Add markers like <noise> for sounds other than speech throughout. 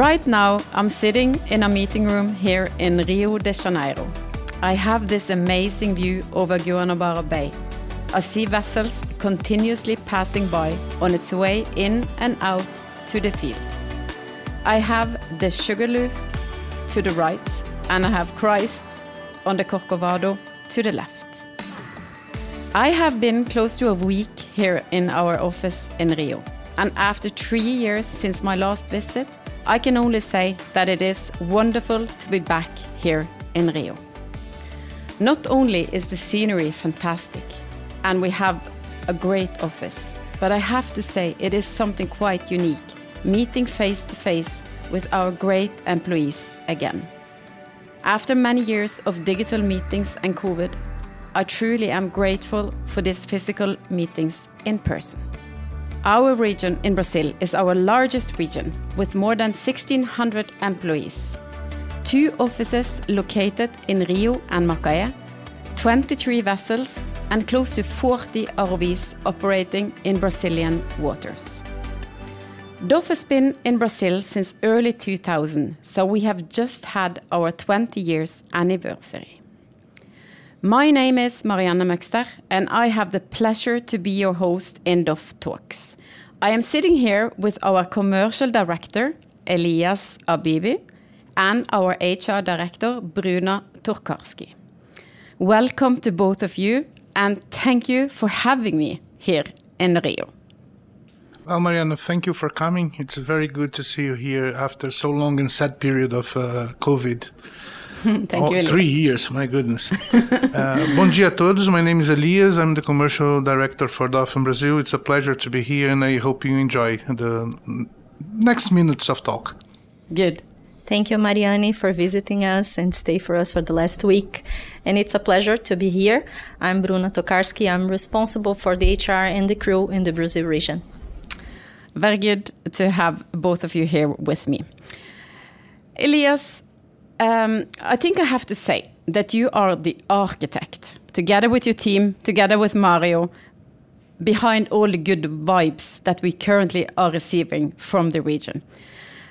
Right now, I'm sitting in a meeting room here in Rio de Janeiro. I have this amazing view over Guanabara Bay. I see vessels continuously passing by on its way in and out to the field. I have the Sugarloaf to the right, and I have Christ on the Corcovado to the left. I have been close to a week here in our office in Rio, and after three years since my last visit, I can only say that it is wonderful to be back here in Rio. Not only is the scenery fantastic, and we have a great office, but I have to say it is something quite unique meeting face to face with our great employees again. After many years of digital meetings and COVID, I truly am grateful for these physical meetings in person. Our region in Brazil is our largest region with more than 1,600 employees. Two offices located in Rio and Macaé, 23 vessels, and close to 40 ROVs operating in Brazilian waters. DOF has been in Brazil since early 2000, so we have just had our 20 years anniversary. My name is Marianne Møgster, and I have the pleasure to be your host in DOF Talks. I am sitting here with our commercial director, Elias Abibe, and our HR director, Bruna Tokarski. Welcome to both of you, and thank you for having me here in Rio. Well, Mariana, thank you for coming. It's very good to see you here after so long and sad period of uh, COVID. <laughs> Thank Oh, you, Elias. Three years, my goodness. <laughs> uh, bom dia a todos. My name is Elias. I'm the commercial director for DOF in Brazil. It's a pleasure to be here, and I hope you enjoy the next minutes of talk. Good. Thank you, Mariani, for visiting us and stay for us for the last week. And it's a pleasure to be here. I'm Bruna Tokarski. I'm responsible for the HR and the crew in the Brazil region. Very good to have both of you here with me. Elias, um, I think I have to say that you are the architect, together with your team, together with Mario, behind all the good vibes that we currently are receiving from the region.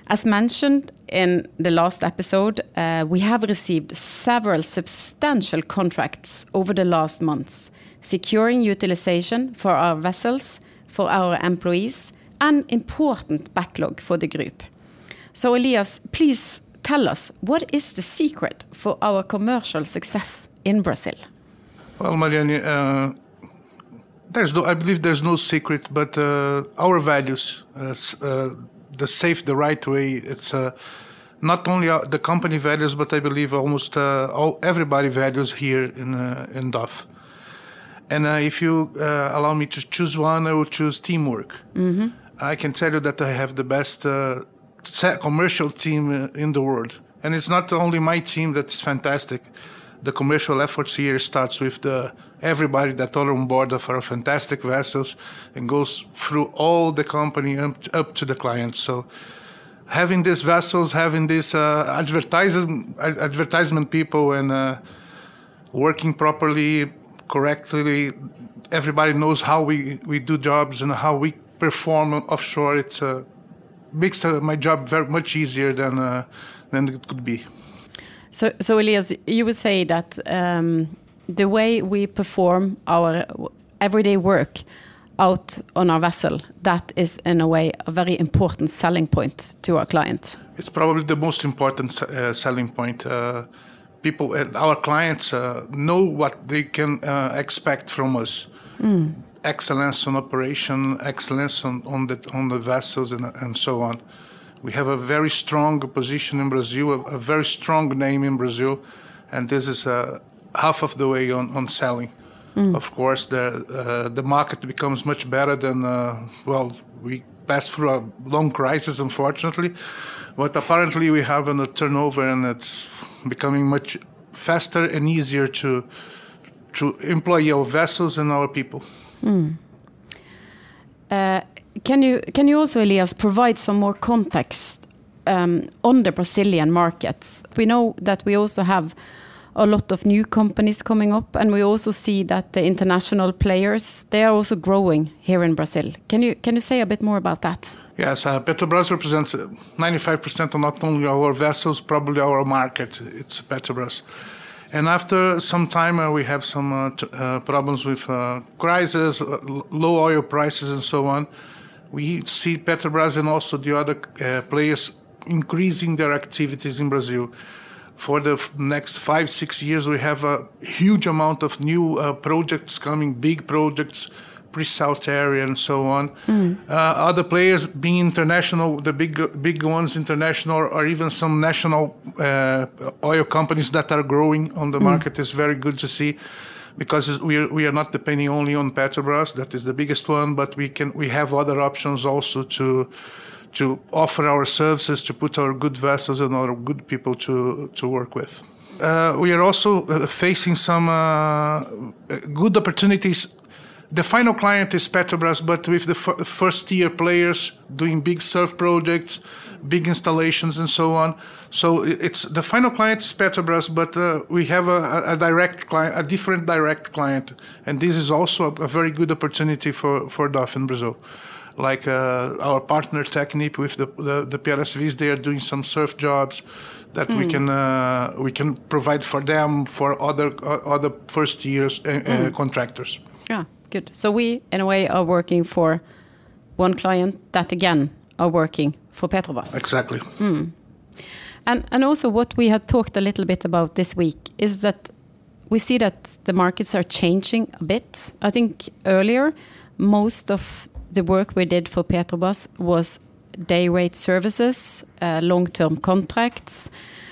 As mentioned in the last episode, uh, we have received several substantial contracts over the last months, securing utilization for our vessels, for our employees, and important backlog for the group. So, Elias, please tell us what is the secret for our commercial success in Brazil? Well, Marianne, uh, there's no, I believe there's no secret, but uh, our values, uh, uh, the safe, the right way. It's uh, not only the company values, but I believe almost uh, all everybody values here in uh, in DOF. And uh, if you uh, allow me to choose one, I will choose teamwork. I can tell you that I have the best uh, commercial team in the world, and it's not only my team that's fantastic. The commercial efforts here starts with the everybody that are on board of our fantastic vessels and goes through all the company up, to the clients. So having these vessels, having these uh, advertising advertisement people, and uh, working properly, correctly. Everybody knows how we, we do jobs and how we perform offshore. It's uh, makes uh, my job very much easier than uh, than it could be. So, so Elias, you would say that um, the way we perform our everyday work out on our vessel, that is in a way a very important selling point to our clients. It's probably the most important uh, selling point. Uh, people, uh, our clients, uh, know what they can uh, expect from us. Excellence on operation, excellence on, on the on the vessels, and, and so on. We have a very strong position in Brazil, a, a very strong name in Brazil, and this is uh, half of the way on, on selling. Of course, the uh, the market becomes much better than uh, well. We passed through a long crisis, unfortunately, but apparently we have a turnover, and it's becoming much faster and easier to to employ our vessels and our people. Uh, can you also, Elias, provide some more context um, on the Brazilian markets? We know that we also have a lot of new companies coming up, and we also see that the international players they are also growing here in Brazil. Can you can you say a bit more about that? Yes, uh, Petrobras represents 95% of not only our vessels, probably our market. It's Petrobras. And after some time, uh, we have some uh, t- uh, problems with crisis, uh, low oil prices, and so on. We see Petrobras and also the other uh, players increasing their activities in Brazil. For the f- next five, six years, we have a huge amount of new uh, projects coming, big projects, pre-salt area, and so on. Uh, other players, being international, the big big ones, international, or even some national uh, oil companies that are growing on the market, is very good to see. Because we are, we are not depending only on Petrobras, that is the biggest one, but we can we have other options also to to offer our services, to put our good vessels and our good people to to work with. Uh, we are also uh, facing some uh, good opportunities the final client is Petrobras, but with the f- first tier players doing big surf projects, big installations, and so on. So it's the final client is Petrobras, but uh, we have a, a- direct client, a different direct client, and this is also a, a very good opportunity for for DOF in Brazil. Like uh, our partner Technip with the, the the PLSVs, they are doing some surf jobs that we can uh, we can provide for them for other uh, other first years uh, contractors. Yeah, good. So we, in a way, are working for one client that again are working for Petrobras. Exactly. And and also what we had talked a little bit about this week is that we see that the markets are changing a bit. I think earlier most of the work we did for Petrobras was day rate services, uh, long-term contracts.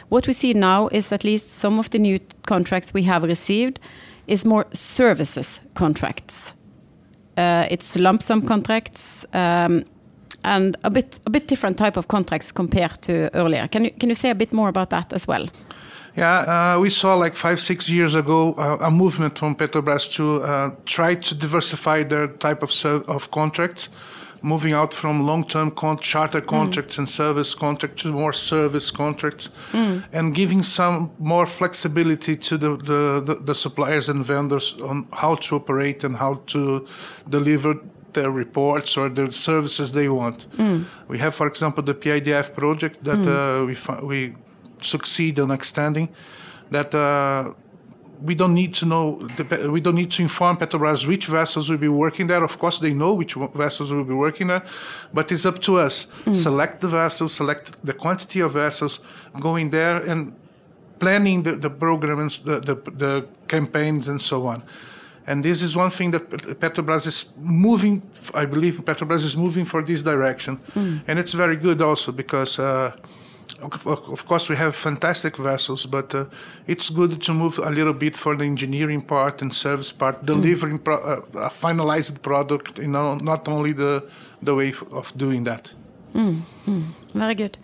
What we see now is at least some of the new contracts we have received is more services contracts. Uh, it's lump sum contracts um, and a bit different type of contracts compared to earlier. Can you say a bit more about that as well? Yeah, uh, we saw like five, six years ago uh, a movement from Petrobras to try to diversify their type of of contracts, moving out from long-term con- charter contracts and service contracts to more service contracts, and giving some more flexibility to the, the, the, the suppliers and vendors on how to operate and how to deliver their reports or the services they want. We have, for example, the PIDF project that uh, we we succeed in extending. That uh, we don't need to know, the, we don't need to inform Petrobras which vessels will be working there. Of course, they know which vessels will be working there, but it's up to us. Select the vessels, select the quantity of vessels going there, and planning the, the programs, the, the, the campaigns, and so on. And this is one thing that Petrobras is moving. I believe Petrobras is moving for this direction, and it's very good also because, uh, of, course, we have fantastic vessels, but uh, it's good to move a little bit for the engineering part and service part, delivering pro- uh, a finalized product. You know, not only the the way f- of doing that. Very good.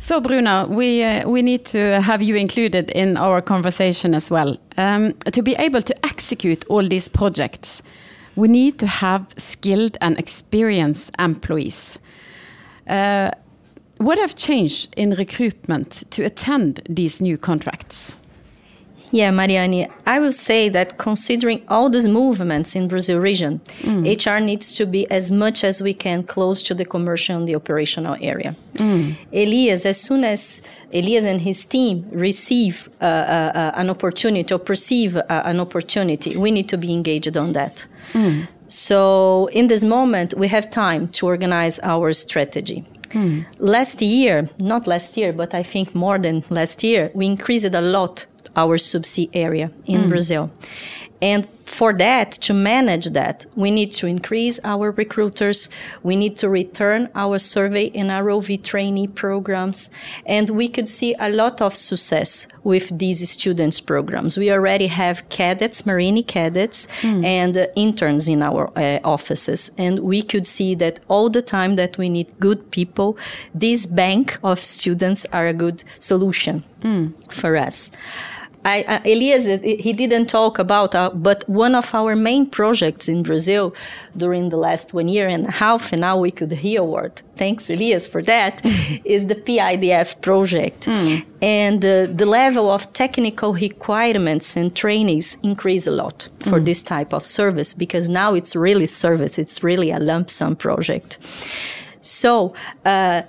So, Bruna, we uh, we need to have you included in our conversation as well. Um, to be able to execute all these projects, we need to have skilled and experienced employees. Uh, what have changed in recruitment to attend these new contracts? Yeah, Mariani, I will say that considering all these movements in Brazil region, HR needs to be as much as we can close to the commercial and the operational area. Elias, as soon as Elias and his team receive uh, uh, uh, an opportunity or perceive uh, an opportunity, we need to be engaged on that. So, in this moment, we have time to organize our strategy. Hmm. Last year, not last year, but I think more than last year, we increased a lot our subsea area in hmm. Brazil. And for that, to manage that, we need to increase our recruiters. We need to return our survey and ROV trainee programs. And we could see a lot of success with these students programs. We already have cadets, marine cadets, and uh, interns in our uh, offices. And we could see that all the time that we need good people, this bank of students are a good solution for us. I, uh, Elias, he didn't talk about, uh, but one of our main projects in Brazil during the last one year and a half, and now we could hear award. Thanks, Elias, for that. <laughs> is the PIDF project, and uh, the level of technical requirements and trainings increase a lot for this type of service because now it's really service. It's really a lump sum project. So, uh,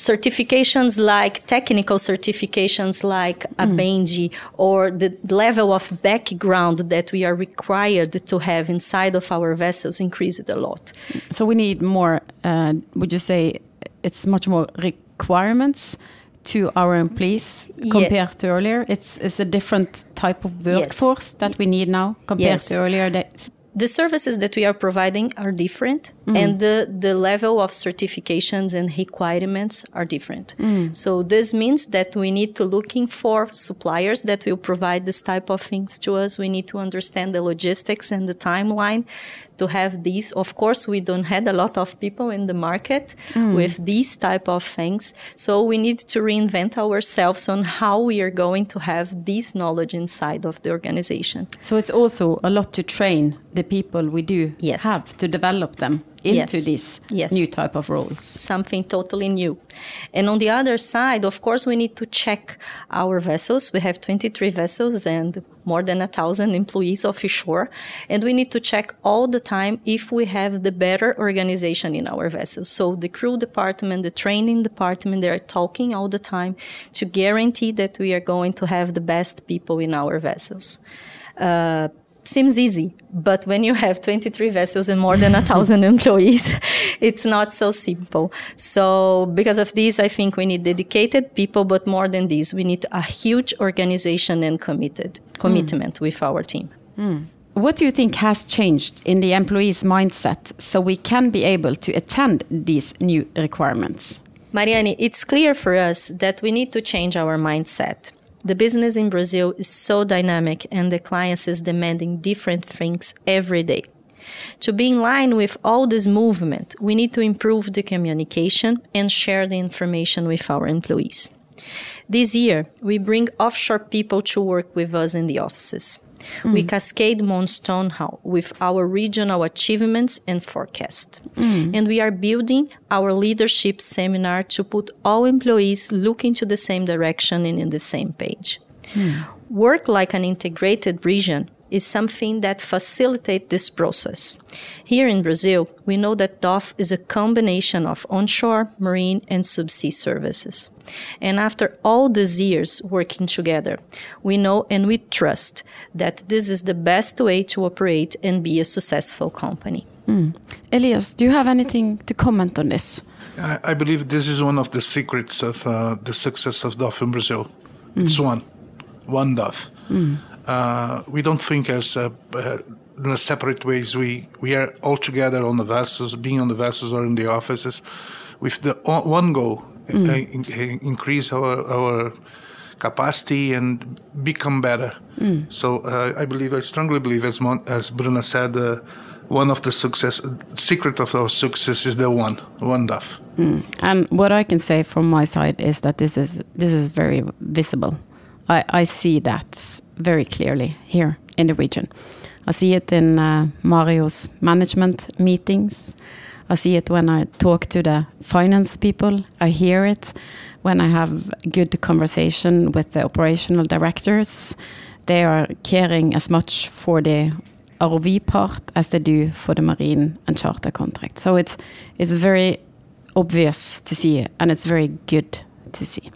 certifications like technical certifications like mm. ABENDI or the level of background that we are required to have inside of our vessels increased a lot. So we need more, uh, would you say it's much more requirements to our employees compared yeah. to earlier? It's, it's a different type of workforce yes. that we need now compared yes. to earlier days the services that we are providing are different mm. and the, the level of certifications and requirements are different mm. so this means that we need to looking for suppliers that will provide this type of things to us we need to understand the logistics and the timeline to have these of course we don't had a lot of people in the market mm. with these type of things so we need to reinvent ourselves on how we are going to have this knowledge inside of the organization so it's also a lot to train the people we do yes. have to develop them into yes. this yes. new type of roles. Something totally new. And on the other side, of course, we need to check our vessels. We have 23 vessels and more than a thousand employees offshore. And we need to check all the time if we have the better organization in our vessels. So the crew department, the training department, they are talking all the time to guarantee that we are going to have the best people in our vessels. Uh, seems easy, but when you have 23 vessels and more than a thousand <laughs> employees, it's not so simple. So because of this, I think we need dedicated people, but more than this, we need a huge organization and committed commitment mm. with our team. Mm. What do you think has changed in the employees' mindset so we can be able to attend these new requirements? Mariani, it's clear for us that we need to change our mindset. The business in Brazil is so dynamic and the clients is demanding different things every day. To be in line with all this movement, we need to improve the communication and share the information with our employees. This year, we bring offshore people to work with us in the offices. Mm. We cascade Mons' townhall with our regional achievements and forecast. Mm. And we are building our leadership seminar to put all employees looking to the same direction and in the same page. Mm. Work like an integrated region is something that facilitates this process. Here in Brazil, we know that DOF is a combination of onshore, marine, and subsea services. And after all these years working together, we know and we trust that this is the best way to operate and be a successful company. Mm. Elias, do you have anything to comment on this? I, I believe this is one of the secrets of uh, the success of DOF in Brazil. Mm. It's one, one DOF. Mm. Uh, we don't think as uh, uh, in separate ways. We we are all together on the vessels, being on the vessels or in the offices, with the one goal: mm. in, increase our our capacity and become better. Mm. So uh, I believe, I strongly believe, as Mon- as Bruna said, uh, one of the success secret of our success is the one one DOF. Mm. And what I can say from my side is that this is this is very visible. I, I see that very clearly here in the region. I see it in uh, Mario's management meetings. I see it when I talk to the finance people. I hear it when I have good conversation with the operational directors. They are caring as much for the ROV part as they do for the marine and charter contract. So it's it's very obvious to see, and it's very good to see.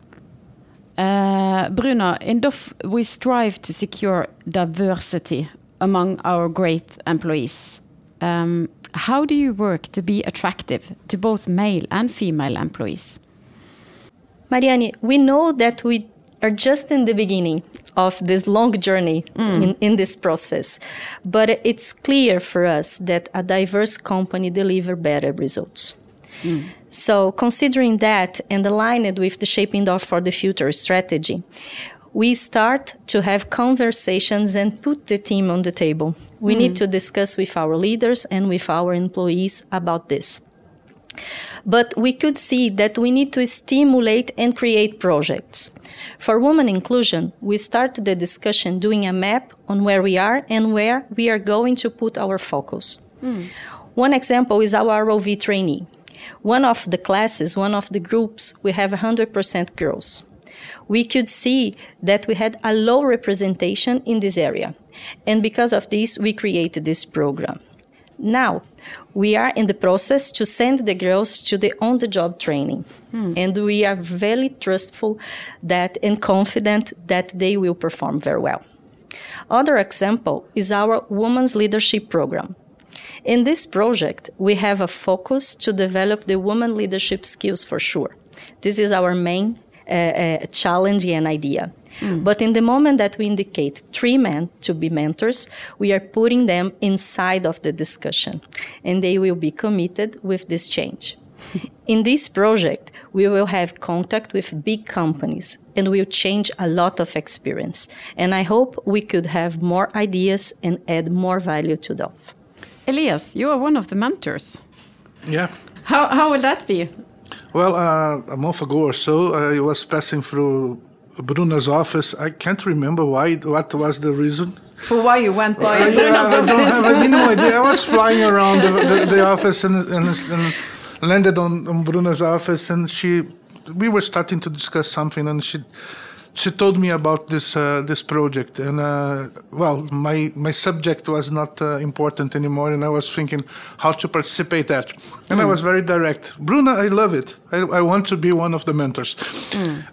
Uh, Bruna, in DOF, we strive to secure diversity among our great employees. Um, how do you work to be attractive to both male and female employees? Mariani, we know that we are just in the beginning of this long journey mm. in, in this process. But it's clear for us that a diverse company deliver better results. Mm. So, considering that and aligned with the Shaping DOF for the Future strategy, we start to have conversations and put the team on the table. We mm. need to discuss with our leaders and with our employees about this. But we could see that we need to stimulate and create projects. For women inclusion, we started the discussion doing a map on where we are and where we are going to put our focus. Mm. One example is our ROV trainee. One of the classes, one of the groups, we have 100% girls. We could see that we had a low representation in this area. And because of this, we created this program. Now, we are in the process to send the girls to the on the job training. Hmm. And we are very trustful that and confident that they will perform very well. Other example is our Women's Leadership Program. In this project, we have a focus to develop the woman leadership skills for sure. This is our main uh, uh, challenge and idea. But in the moment that we indicate three men to be mentors, we are putting them inside of the discussion and they will be committed with this change. <laughs> In this project, we will have contact with big companies and will change a lot of experience. And I hope we could have more ideas and add more value to them. Elias, you are one of the mentors. Yeah. How, how will that be? Well, uh, a month ago or so, I was passing through Bruna's office. I can't remember why. What was the reason? For why you went by I, Bruno's I don't have any no idea. I was flying around the, the, the office and, and, and landed on, on Bruna's office, and she, we were starting to discuss something, and she, she told me about this uh, this project, and uh, well, my my subject was not uh, important anymore, and I was thinking how to participate that, and I was very direct. Bruna, I love it. I, I want to be one of the mentors.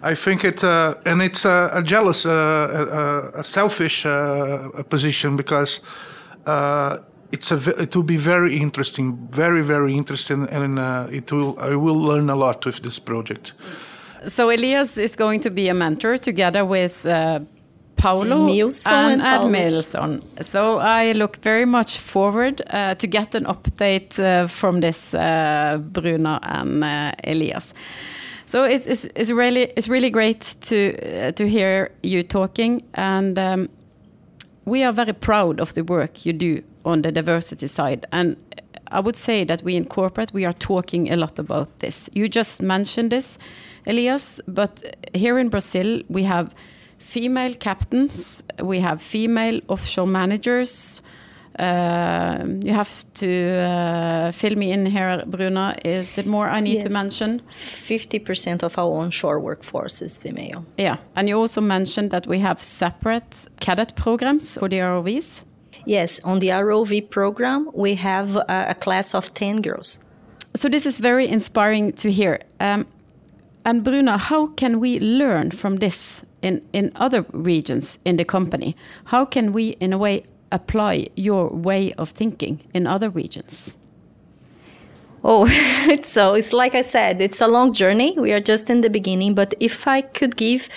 I think it, uh, and it's a, a jealous, uh, a, a selfish uh, position because. Uh, it's a, it will be very interesting, very very interesting, and uh, it will I will learn a lot with this project. So Elias is going to be a mentor together with uh, Paolo Milson and, and Paolo. So I look very much forward uh, to get an update uh, from this uh, Bruna and uh, Elias. So it's, it's, it's really it's really great to uh, to hear you talking, and um, we are very proud of the work you do on the diversity side. And I would say that we in corporate we are talking a lot about this. You just mentioned this, Elias, but here in Brazil we have female captains, we have female offshore managers. Uh, you have to uh, fill me in here, Bruna. Is it more I need to Yes. mention? 50% of our onshore workforce is female. Yeah, and you also mentioned that we have separate cadet programs for the ROVs. Yes, on the ROV program, we have a, a class of 10 girls. So this is very inspiring to hear. Um, and Bruna, how can we learn from this in, in other regions in the company? How can we, in a way, apply your way of thinking in other regions? Oh, <laughs> it's so it's like I said, it's a long journey. We are just in the beginning. But if I could give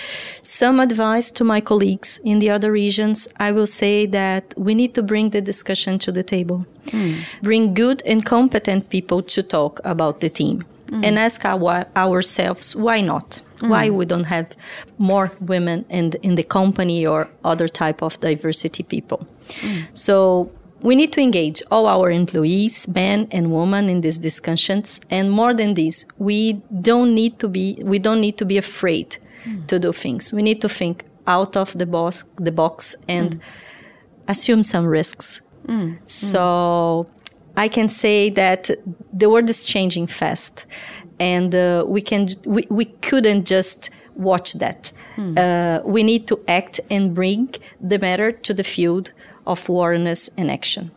some advice to my colleagues in the other regions, I will say that we need to bring the discussion to the table, hmm. bring good and competent people to talk about the team, hmm. and ask our, ourselves why not. Hmm. Why we don't have more women in in the company or other type of diversity people? So we need to engage all our employees, men and women, in these discussions. And more than this, we don't need to be we don't need to be afraid hmm. to do things. We need to think out of the box, the box, and hmm. assume some risks. Hmm. So I can say that the world is changing fast, and uh, we can we, we couldn't just watch that. Uh, we need to act and bring the matter to the field of awareness and action.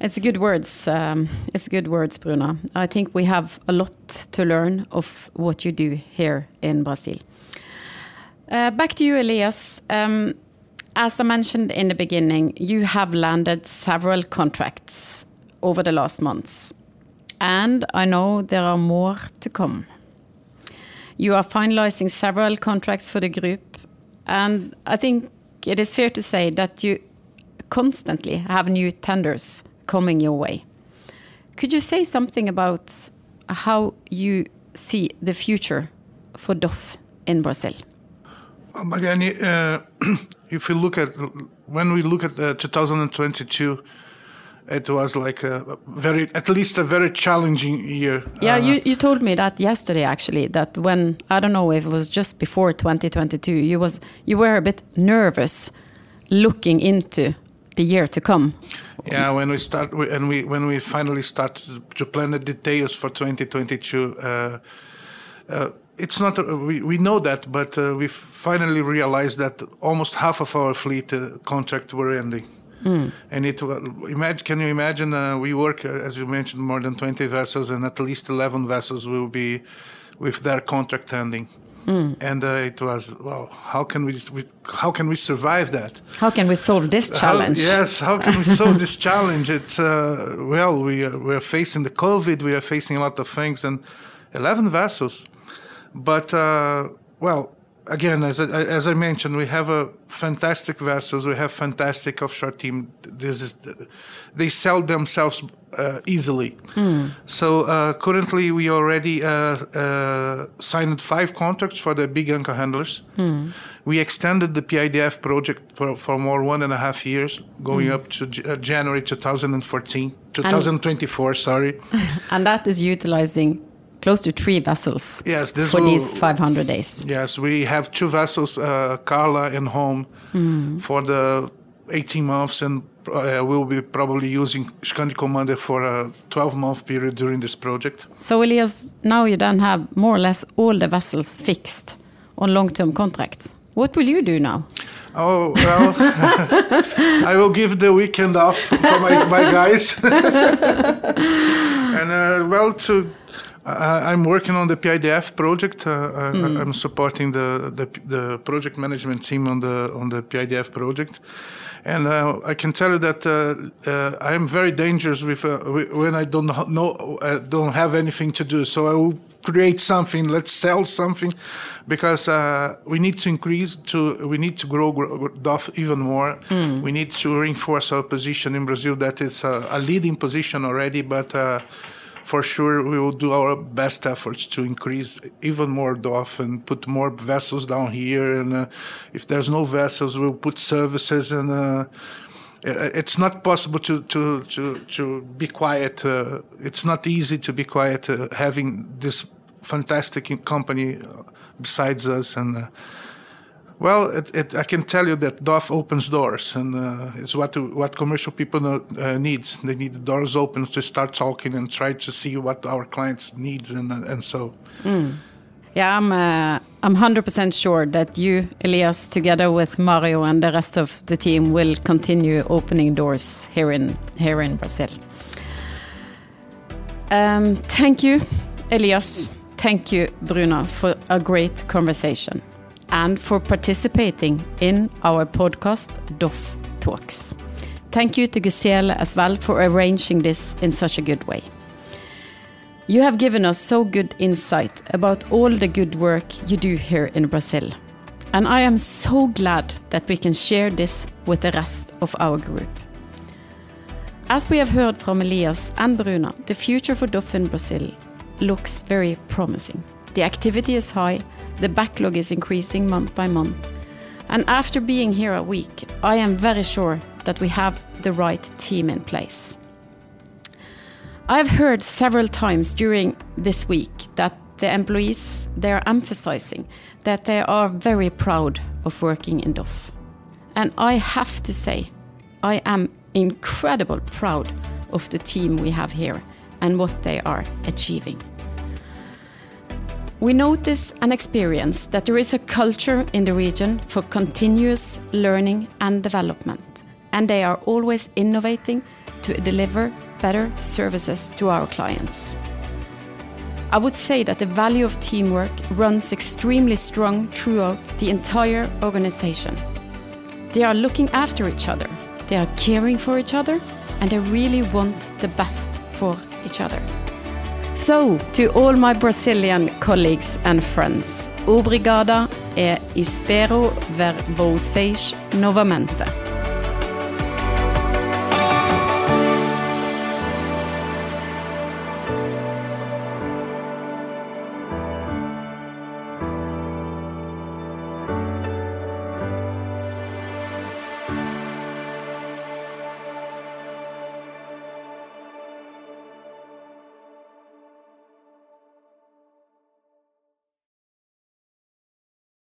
It's good words. Um, it's good words, Bruna. I think we have a lot to learn of what you do here in Brazil. Uh, back to you, Elias. Um, as I mentioned in the beginning, you have landed several contracts over the last months. And I know there are more to come. You are finalizing several contracts for the group. And I think it is fair to say that you constantly have new tenders coming your way. Could you say something about how you see the future for DOF in Brazil? Uh, Mariani, <clears throat> uh, if you look at when we look at uh, 2022, it was like a very, at least a very challenging year. Yeah, Uh, you, you told me that yesterday actually that when I don't know if it was just before 2022 you was you were a bit nervous looking into the year to come. Yeah, when we start we- and we when we finally start to plan the details for 2022, uh, uh, it's not we we know that, but uh, we finally realized that almost half of our fleet uh, contract were ending. And it imagine, can you imagine? Uh, we work, uh, as you mentioned, more than 20 vessels, and at least 11 vessels will be with their contract ending. And uh, it was well. How can we, we how can we survive that? How can we solve this How- challenge? yes, how can we solve this <laughs> challenge? It's uh, well, we are, we are facing the COVID, we are facing a lot of things, and eleven vessels. But uh, well, again, as I, as I mentioned, we have a fantastic vessels. We have fantastic offshore team. This is they sell themselves uh, easily. So uh, currently, we already uh, uh, signed five contracts for the big anchor handlers. We extended the PIDF project for, for more one and a half years, going up to J- uh, January 2014, 2024. sorry. <laughs> And that is utilizing close to three vessels Yes, this for will, these 500 days. Yes, we have two vessels, uh, Carla and Home, for the 18 months, and uh, we'll be probably using Skandi Commander for a 12 month period during this project. So Elias, now you then have more or less all the vessels fixed on long-term contracts. What will you do now? Oh, well, <laughs> I will give the weekend off for my, my guys. <laughs> and, uh, well, to. I I'm working on the PIDF project. Uh, I- I'm supporting the, the the project management team on the on the PIDF project, and uh, I can tell you that uh, uh, I am very dangerous with uh, when I don't know uh, don't have anything to do. So I will create something. Let's sell something, because uh, we need to increase to we need to grow, grow DOF even more. We need to reinforce our position in Brazil. That is a, a leading position already, but. Uh, for sure, we will do our best efforts to increase even more and put more vessels down here. And uh, if there's no vessels, we'll put services. And uh, it's not possible to to to to be quiet. Uh, it's not easy to be quiet uh, having this fantastic company uh, besides us and. Well, it, it, I can tell you that DOF opens doors, and uh, it's what what commercial people uh, needs. They need the doors open to start talking and try to see what our clients needs, and and so. Yeah, I'm uh, I'm 100% sure that you, Elias, together with Mario and the rest of the team, will continue opening doors here in here in Brazil. Um, thank you, Elias. Thank you, Bruna, for a great conversation and for participating in our podcast, DOF Talks. Thank you to Gisele as well for arranging this in such a good way. You have given us so good insight about all the good work you do here in Brazil. And I am so glad that we can share this with the rest of our group. As we have heard from Elias and Bruna, the future for DOF in Brazil looks very promising. The activity is high, the backlog is increasing month by month. And after being here a week, I am very sure that we have the right team in place. I've heard several times during this week that the employees they are emphasizing that they are very proud of working in DOF. And I have to say, I am incredibly proud of the team we have here and what they are achieving. We notice and experience that there is a culture in the region for continuous learning and development, and they are always innovating to deliver better services to our clients. I would say that the value of teamwork runs extremely strong throughout the entire organization. They are looking after each other, they are caring for each other, and they really want the best for each other. So, to all my Brazilian colleagues and friends, obrigada e espero ver vocês novamente.